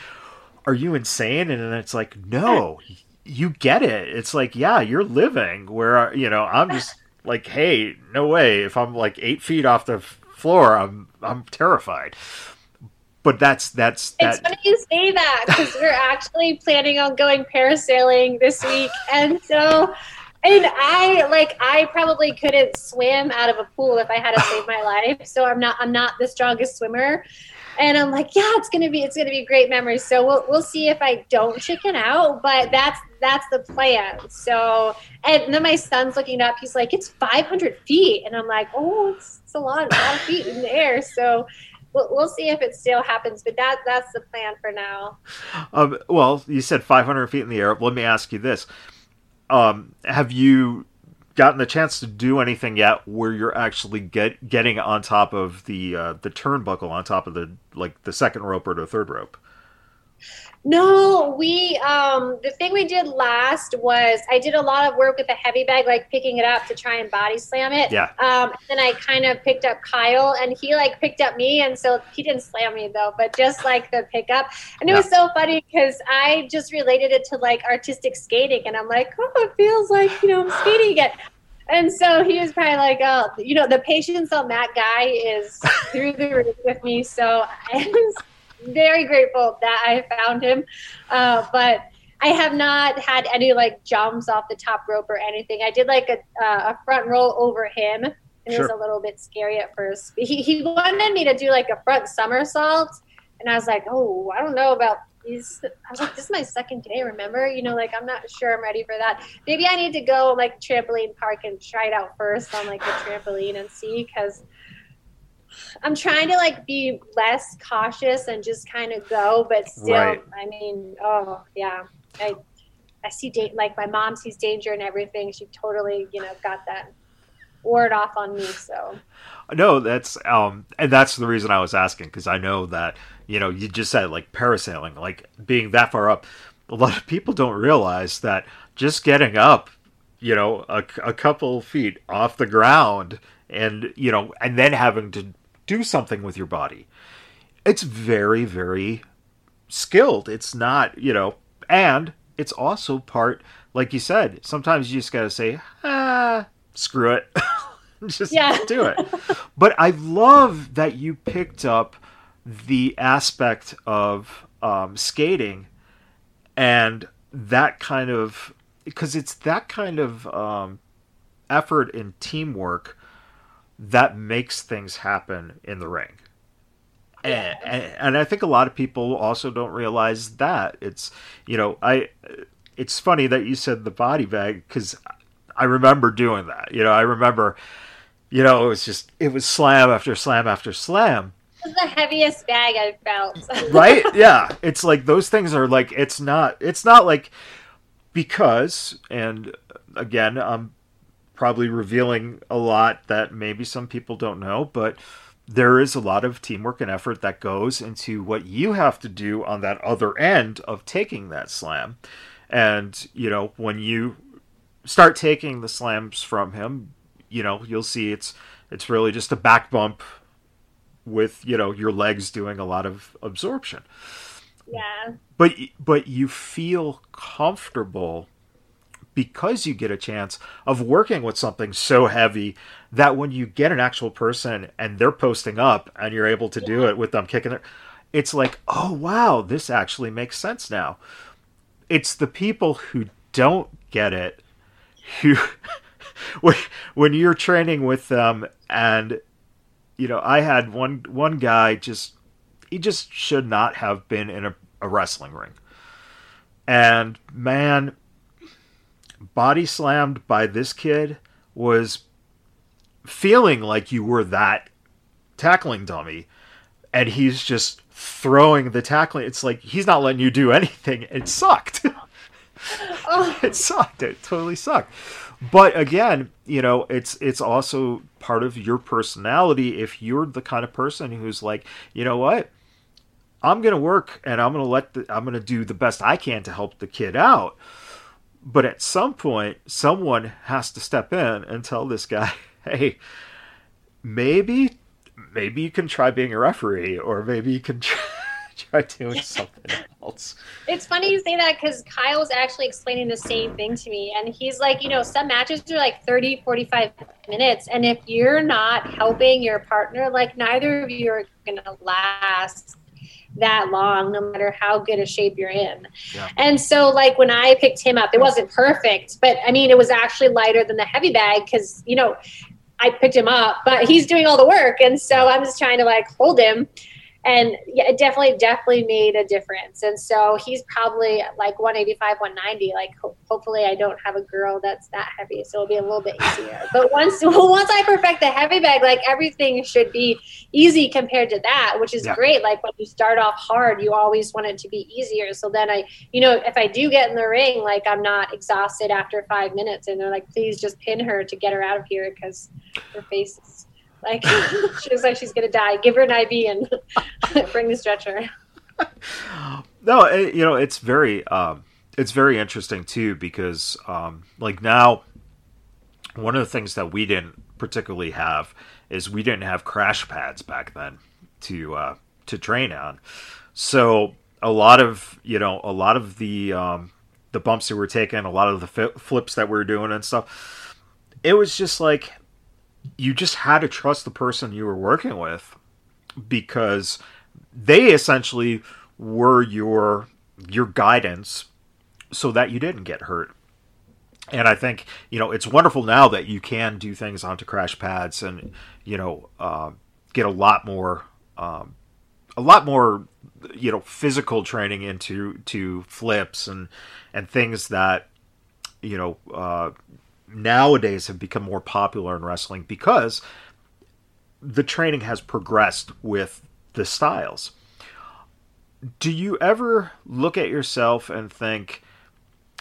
are you insane? And then it's like eh, no you get it it's like yeah you're living where you know i'm just *laughs* like hey no way if i'm like eight feet off the floor i'm i'm terrified but that's that's that. It's funny you say that because we're *laughs* actually planning on going parasailing this week, and so. And I like I probably couldn't swim out of a pool if I had to save my life. So I'm not I'm not the strongest swimmer. And I'm like, yeah, it's gonna be it's gonna be great memory. So we'll we'll see if I don't chicken out, but that's that's the plan. So and then my son's looking up, he's like, it's 500 feet, and I'm like, oh, it's, it's a lot, a lot of feet in the air. So we'll, we'll see if it still happens, but that that's the plan for now. Um, well, you said 500 feet in the air. Let me ask you this: um, Have you gotten the chance to do anything yet where you're actually get getting on top of the uh, the turnbuckle on top of the like the second rope or the third rope? No, we um the thing we did last was I did a lot of work with a heavy bag, like picking it up to try and body slam it. Yeah. Um then I kind of picked up Kyle and he like picked up me and so he didn't slam me though, but just like the pickup. And it yeah. was so funny because I just related it to like artistic skating and I'm like, oh it feels like, you know, I'm skating again. And so he was probably like, oh, you know, the patience on that guy is through the roof with me. So I *laughs* was very grateful that I found him. Uh, but I have not had any like jumps off the top rope or anything. I did like a, uh, a front roll over him. And sure. it was a little bit scary at first. He, he wanted me to do like a front somersault. And I was like, oh, I don't know about these. I was like, this is my second day, remember? You know, like I'm not sure I'm ready for that. Maybe I need to go like trampoline park and try it out first on like a trampoline and see because – I'm trying to like be less cautious and just kind of go, but still, right. I mean, oh yeah, I I see da- like my mom sees danger and everything. She totally, you know, got that ward off on me. So no, that's um, and that's the reason I was asking because I know that you know you just said like parasailing, like being that far up. A lot of people don't realize that just getting up, you know, a, a couple feet off the ground and you know and then having to do something with your body. It's very, very skilled. It's not, you know, and it's also part, like you said, sometimes you just got to say, ah, screw it. *laughs* just yeah. do it. But I love that you picked up the aspect of um, skating and that kind of, because it's that kind of um, effort and teamwork that makes things happen in the ring. And, and, I think a lot of people also don't realize that. It's you know I it's funny that you said the body bag because I remember doing that. You know I remember you know it was just it was slam after slam after slam. It was the heaviest bag I've felt. *laughs* Right? Yeah. It's like those things are like it's not it's not like because and again I'm probably revealing a lot that maybe some people don't know, but there is a lot of teamwork and effort that goes into what you have to do on that other end of taking that slam. And, you know, when you start taking the slams from him, you know, you'll see it's it's really just a back bump with, you know, your legs doing a lot of absorption. Yeah. But but you feel comfortable because you get a chance of working with something so heavy that when you get an actual person and they're posting up and you're able to do it with them kicking it, it's like, oh wow, this actually makes sense now. It's the people who don't get it who *laughs* when you're training with them and you know, I had one one guy just he just should not have been in a, a wrestling ring And man, body slammed by this kid was feeling like you were that tackling dummy. And he's just throwing the tackling. It's like he's not letting you do anything. It sucked. *laughs* It sucked. It totally sucked. But again you know it's it's also part of your personality. If you're the kind of person who's like you know what? I'm gonna work and i'm gonna let the, i'm gonna do the best i can to help the kid out but at some point someone has to step in and tell this guy *laughs* hey maybe maybe you can try being a referee or maybe you can *laughs* try, try doing *laughs* something else. It's funny you say that because kyle was actually explaining the same thing to me and he's like you know some matches are like 30 45 minutes and if you're not helping your partner like neither of you are gonna last that long, no matter how good a shape you're in. Yeah. And so, like when I picked him up, it wasn't perfect, but I mean, it was actually lighter than the heavy bag because you know I picked him up, but he's doing all the work, and so I'm just trying to like hold him and yeah, it definitely definitely made a difference. And so he's probably like 185, 190. Like ho- hopefully I don't have a girl that's that heavy, so it'll be a little bit easier. but once *laughs* once I perfect the heavy bag, like everything should be easy compared to that, which is yeah. great. Like when you start off hard, you always want it to be easier. So then I, you know, if I do get in the ring, like I'm not exhausted after five minutes, and they're like, please just pin her to get her out of here because her face is like *laughs* she looks like she's gonna die. Give her an IV and *laughs* bring the stretcher. no, it, you know it's very um, it's very interesting too because um, like now one of the things that we didn't particularly have is we didn't have crash pads back then to uh, to train on. So a lot of you know a lot of the um, the bumps that we were taking, a lot of the flips that we were doing and stuff, it was just like you just had to trust the person you were working with because they essentially were your your guidance so that you didn't get hurt. And I think you know it's wonderful now that you can do things onto crash pads and you know uh, get a lot more um, a lot more you know physical training into to flips and and things that you know uh, nowadays have become more popular in wrestling because the training has progressed with the styles. Do you ever look at yourself and think,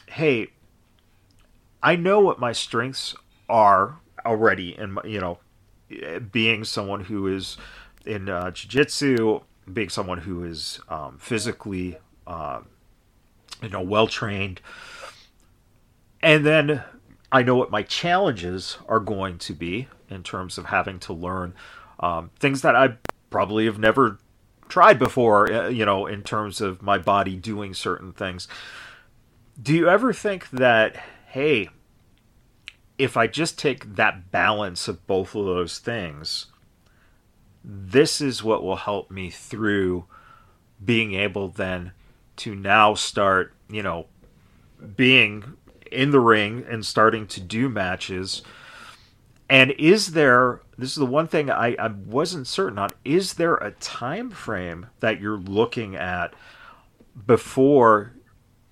hey, I know what my strengths are already, and you know, being someone who is in uh, jiu-jitsu, being someone who is um, physically, uh, you know, well trained, and then I know what my challenges are going to be in terms of having to learn um, things that I probably have never tried before, uh, you know, in terms of my body doing certain things. Do you ever think that, hey, if I just take that balance of both of those things, this is what will help me through being able then to now start, you know, being in the ring and starting to do matches. And is there this is the one thing I, I wasn't certain on, is there a time frame that you're looking at before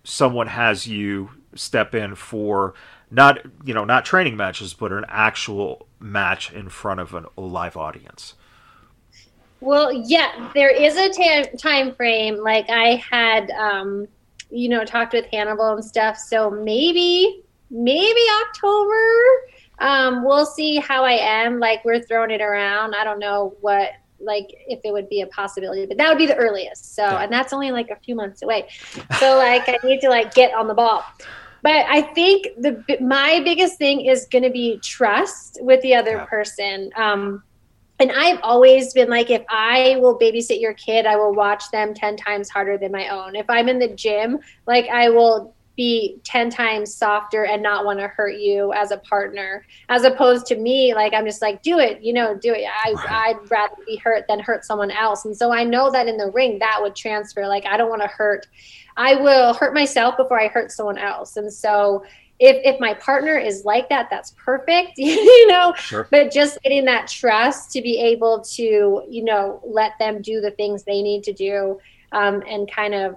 someone has you step in for not you know not training matches but an actual match in front of an, a live audience well yeah there is a time frame like i had um you know, talked with Hannibal and stuff. So maybe, maybe October. Um, we'll see how I am. Like we're throwing it around. I don't know what like if it would be a possibility, but that would be the earliest. So and that's only like a few months away. So like I need to like get on the ball. But I think the my biggest thing is going to be trust with the other yeah. person. Um, and I've always been like, if I will babysit your kid, I will watch them 10 times harder than my own. If I'm in the gym, like, I will be 10 times softer and not want to hurt you as a partner. As opposed to me like i'm just like do it you know do it. I, right. i'd rather be hurt than hurt someone else. And so i know that in the ring that would transfer. Like i don't want to hurt i will hurt myself before i hurt someone else. And so if if my partner is like that that's perfect *laughs* you know sure. but just getting that trust to be able to you know let them do the things they need to do um, and kind of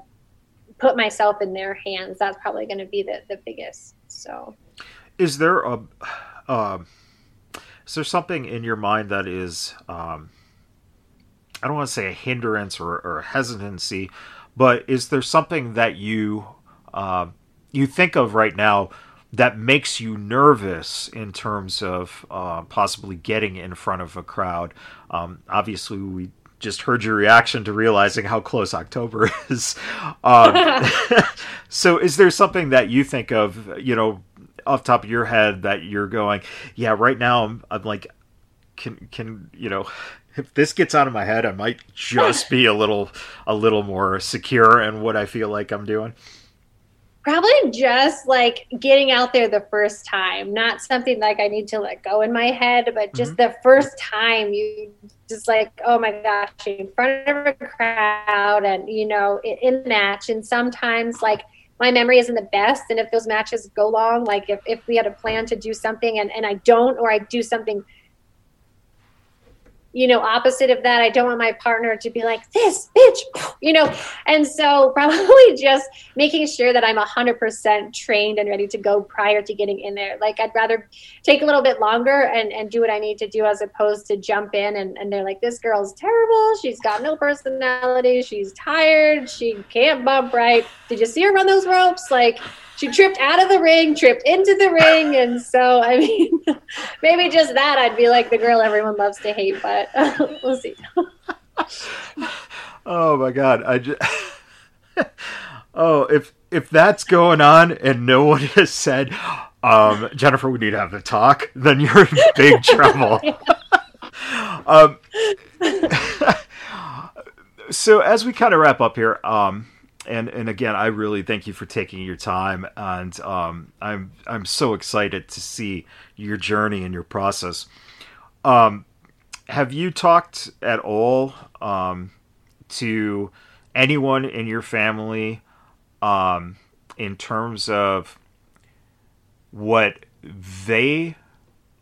put myself in their hands. That's probably going to be the the biggest. So, is there a uh, is there something in your mind that is um, I don't want to say a hindrance or, or a hesitancy, but is there something that you uh, you think of right now that makes you nervous in terms of uh, possibly getting in front of a crowd? Um, obviously, we just heard your reaction to realizing how close October *laughs* is. Um, *laughs* so, is there something that you think of, you know, off top of your head that you're going, yeah, right now I'm, I'm like, can can you know, if this gets out of my head, I might just be a little a little more secure in what I feel like I'm doing probably just like getting out there the first time not something like i need to let go in my head but just mm-hmm. the first time you just like oh my gosh in front of a crowd and you know in the match and sometimes like my memory isn't the best and if those matches go long like if, if we had a plan to do something and, and i don't or i do something you know, opposite of that, I don't want my partner to be like, this bitch, *laughs* you know. And so, *laughs* probably just making sure that I'm 100% trained and ready to go prior to getting in there. Like, I'd rather take a little bit longer and, and do what I need to do as opposed to jump in and, and they're like, this girl's terrible. She's got no personality. She's tired. She can't bump right. Did you see her run those ropes? Like, she tripped out of the ring, tripped into the ring, and so I mean, *laughs* maybe just that I'd be like the girl everyone loves to hate, but uh, *laughs* we'll see. *laughs* oh my god, I just oh if if that's going on and no one has said, um, Jennifer, we need to have a talk, then you're in big trouble. um, so as we kind of wrap up here, um, and and again, I really thank you for taking your time, and um, I'm I'm so excited to see your journey and your process. Um, have you talked at all um, to anyone in your family um, in terms of what they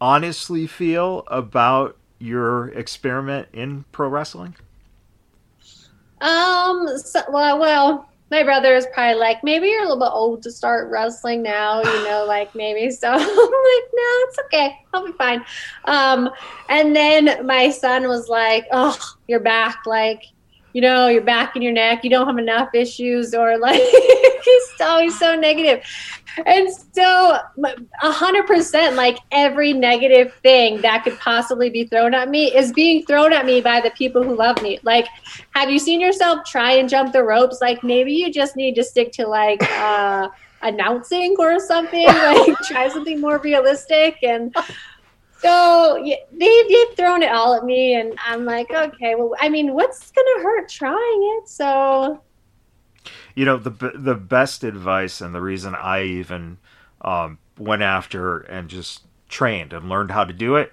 honestly feel about your experiment in pro wrestling? Um. So, well, well, my brother is probably like, maybe you're a little bit old to start wrestling now, you *sighs* know, like maybe. *laughs* So I'm like, no, it's okay. I'll be fine. Um, and then my son was like, oh, you're back. Like, you know, your back and your neck, you don't have enough issues, or *laughs* like, he's always so negative. And so, a hundred percent, like every negative thing that could possibly be thrown at me is being thrown at me by the people who love me. Like, have you seen yourself try and jump the ropes? Like, maybe you just need to stick to like, uh, announcing or something *laughs* like try something more realistic and so yeah, they, they've thrown it all at me, and I'm like, okay, well, I mean, what's gonna hurt trying it? So, you know, the the best advice and the reason I even um, went after and just trained and learned how to do it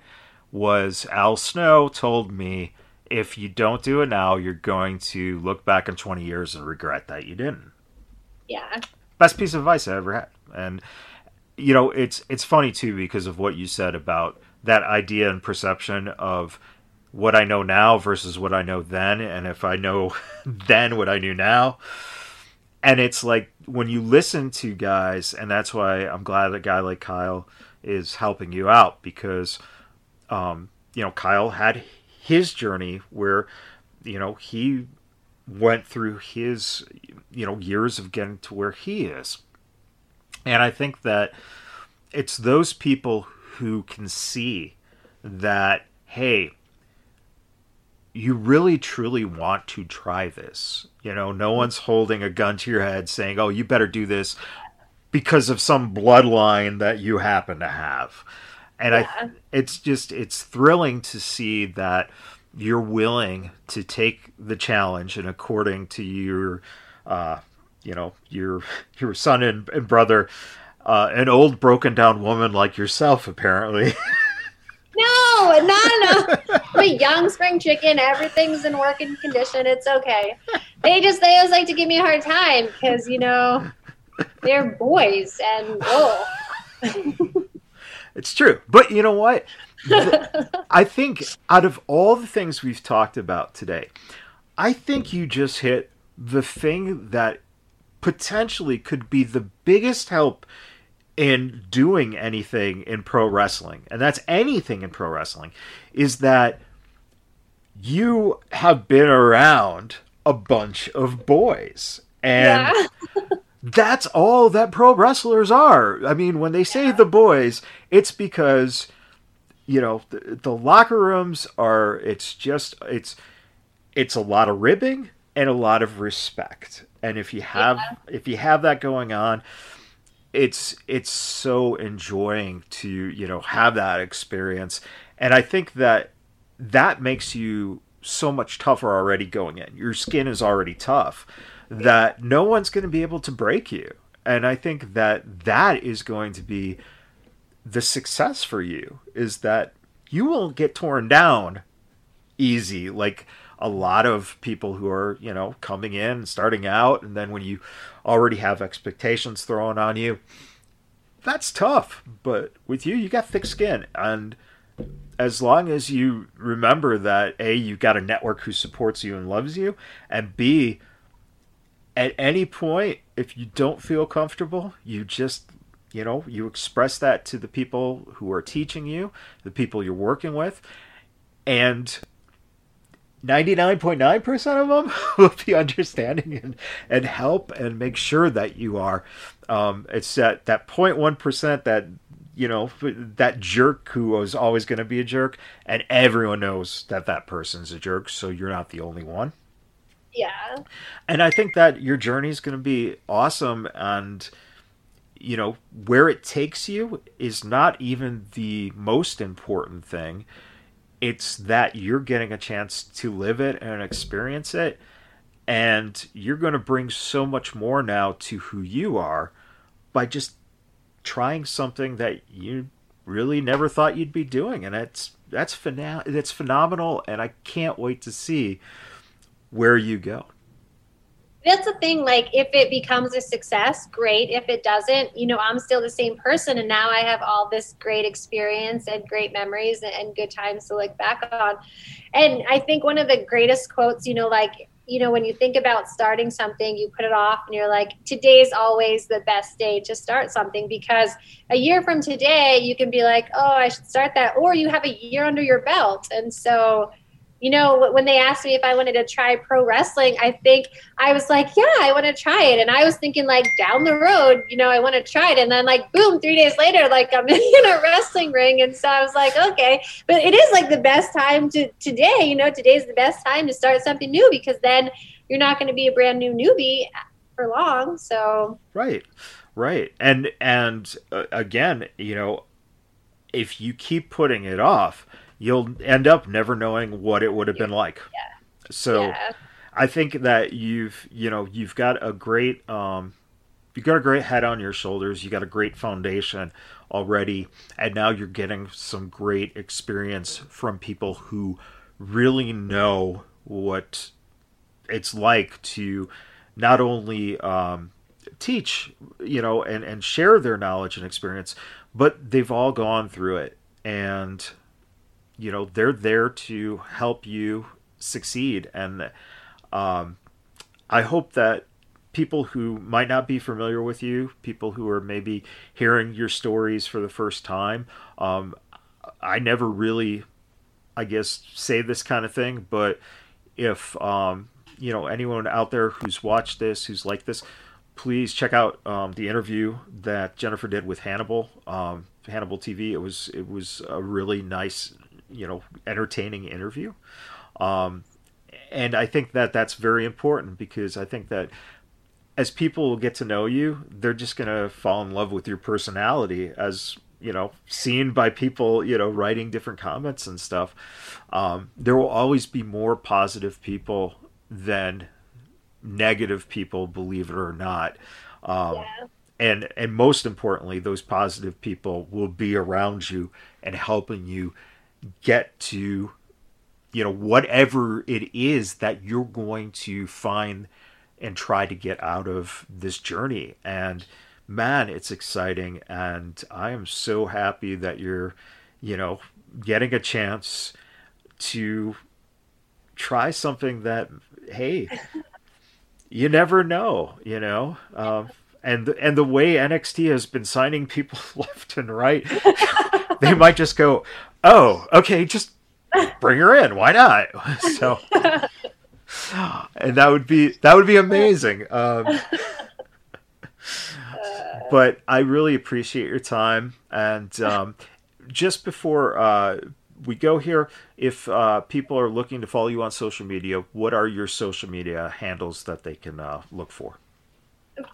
was Al Snow told me if you don't do it now, you're going to look back in 20 years and regret that you didn't. Yeah. Best piece of advice I ever had, and you know, it's it's funny too because of what you said about that idea and perception of what I know now versus what I know then, and if I know *laughs* then what I knew now. And it's like when you listen to guys, and that's why I'm glad a guy like Kyle is helping you out because, um, you know, Kyle had his journey where, you know, he went through his, you know, years of getting to where he is. And I think that it's those people who can see that, hey, you really truly want to try this. You know, no one's holding a gun to your head saying, oh, you better do this because of some bloodline that you happen to have. And yeah. I, it's just, it's thrilling to see that you're willing to take the challenge and according to your, uh, you know, your, *laughs* your son and, and brother, uh, an old broken down woman like yourself, apparently. *laughs* no, no, no. I'm a young spring chicken. Everything's in working condition. It's okay. They just they always like to give me a hard time because you know they're boys and oh. it's true, but you know what? *laughs* I think out of all the things we've talked about today, I think you just hit the thing that potentially could be the biggest help in doing anything in pro wrestling, and that's anything in pro wrestling, is that you have been around a bunch of boys. And yeah. *laughs* that's all that pro wrestlers are. I mean, when they say yeah. the boys, it's because you know the, the, locker rooms are it's just it's it's a lot of ribbing and a lot of respect. And if you have yeah. if you have that going on, it's it's so enjoying to, you know, have that experience. And I think that that makes you so much tougher already going in. Your skin is already tough that no one's going to be able to break you. And I think that that is going to be the success for you is that you will get torn down easy like a lot of people who are, you know, coming in, starting out and then when you already have expectations thrown on you, that's tough. But with you, you got thick skin and as long as you remember that a you've got a network who supports you and loves you and b at any point if you don't feel comfortable you just you know you express that to the people who are teaching you the people you're working with and 99.9% of them *laughs* will be understanding and, and help and make sure that you are. Um, it's that that 0.1% that you know that jerk who is always going to be a jerk and everyone knows that that person's a jerk so you're not the only one. Yeah. And i think that your journey is going to be awesome and you know where it takes you is not even the most important thing it's that you're getting a chance to live it and experience it and you're going to bring so much more now to who you are by just trying something that you really never thought you'd be doing, and it's that's phena- it's phenomenal, and I can't wait to see where you go. That's the thing. Like, if it becomes a success, great. If it doesn't, you know, I'm still the same person, and now I have all this great experience and great memories and good times to look back on. And I think one of the greatest quotes, you know, like you know, when you think about starting something, you put it off and you're like, today's always the best day to start something because a year from today, you can be like, oh, I should start that. Or you have a year under your belt. And so, you know, when they asked me if I wanted to try pro wrestling, I think I was like, yeah, I want to try it. And I was thinking like down the road, you know, I want to try it. And then like, boom, three days later, like I'm *laughs* in a wrestling ring. And so I was like, okay, but it is like the best time to today, you know, today's the best time to start something new because then you're not going to be a brand new newbie for long. So, right. Right. And, and uh, again, you know, if you keep putting it off, you'll end up never knowing what it would have been like. Yeah. So yeah. I think that you've you know you've got a great um, you've got a great head on your shoulders. You got a great foundation already, and now you're getting some great experience from people who really know what it's like to not only um, teach you know and and share their knowledge and experience but they've all gone through it and you know they're there to help you succeed. And um, i hope that people who might not be familiar with you people who are maybe hearing your stories for the first time um, i never really i guess say this kind of thing but if um, you know anyone out there who's watched this who's like this please check out um, the interview that jennifer did with hannibal um, hannibal tv it was it was a really nice you know entertaining interview. Um, and i think that that's very important because i think that as people get to know you they're just going to fall in love with your personality as you know seen by people you know writing different comments and stuff. Um, there will always be more positive people than negative people believe it or not. Um, yeah. and and most importantly those positive people will be around you and helping you get to you know whatever it is that you're going to find and try to get out of this journey and man it's exciting and i am so happy that you're you know getting a chance to try something that hey *laughs* you never know, you know. Um, and and the way NXT has been signing people *laughs* left and right, *laughs* they might just go, "Oh, okay, just bring her in. Why not?" *laughs* So, and that would be that would be amazing. Um, *laughs* but I really appreciate your time. And um, just before uh, we go here, if uh, people are looking to follow you on social media, what are your social media handles that they can uh, look for?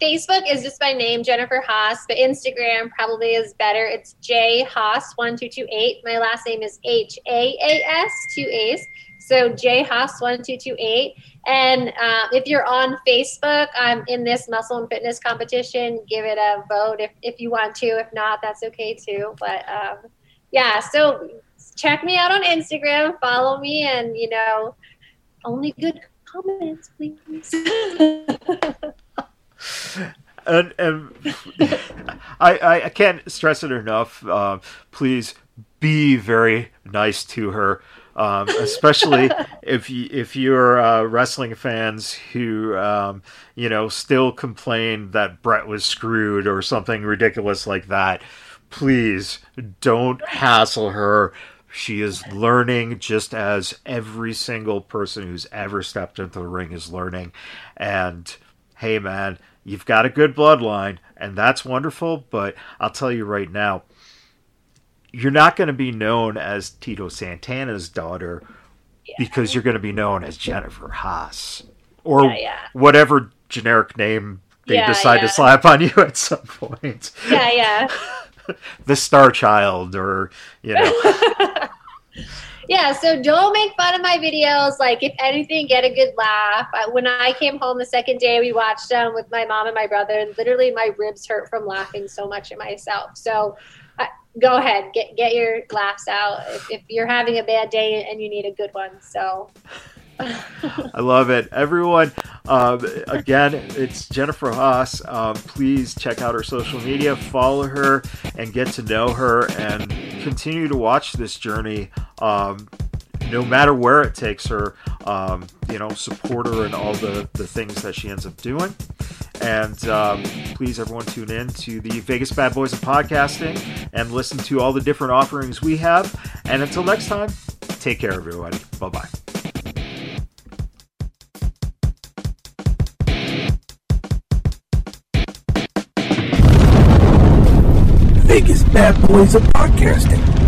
Facebook is just my name, Jennifer Haas, but Instagram probably is better. It's J Haas one two two eight. My last name is H A A S two A's. So J Haas one two two eight. And uh, if you're on Facebook, I'm in this muscle and fitness competition. Give it a vote if, if you want to. If not, that's okay too. But um, yeah, so check me out on Instagram, follow me, and you know, only good comments, please. *laughs* and, and *laughs* I, I can't stress it enough. Uh, please be very nice to her um, especially *laughs* if you, if you're uh, wrestling fans who um, you know still complain that Bret was screwed or something ridiculous like that. Please don't hassle her. She is learning just as every single person who's ever stepped into the ring is learning. And hey, man, you've got a good bloodline, and that's wonderful. But I'll tell you right now, you're not going to be known as Tito Santana's daughter yeah. because you're going to be known as Jennifer Haas or yeah, yeah. whatever generic name they decide to slap on you *laughs* at some point. Yeah, yeah. *laughs* the Star Child, or you know. *laughs* yeah, so don't make fun of my videos. Like, if anything, get a good laugh. When I came home the second day, we watched them with my mom and my brother, and literally my ribs hurt from laughing so much at myself. So uh, go ahead, get get your laughs out if, if you're having a bad day and you need a good one. So. *laughs* I love it. Everyone, um, again, it's Jennifer Haas. Um, please check out her social media, follow her, and get to know her, and continue to watch this journey. Um, no matter where it takes her, um, you know, support her in all the, the things that she ends up doing. And um, please, everyone, tune in to the Vegas Badboyz of Podcasting and listen to all the different offerings we have. And until next time, take care, everybody. Bye bye. Vegas Bad Boys of Podcasting.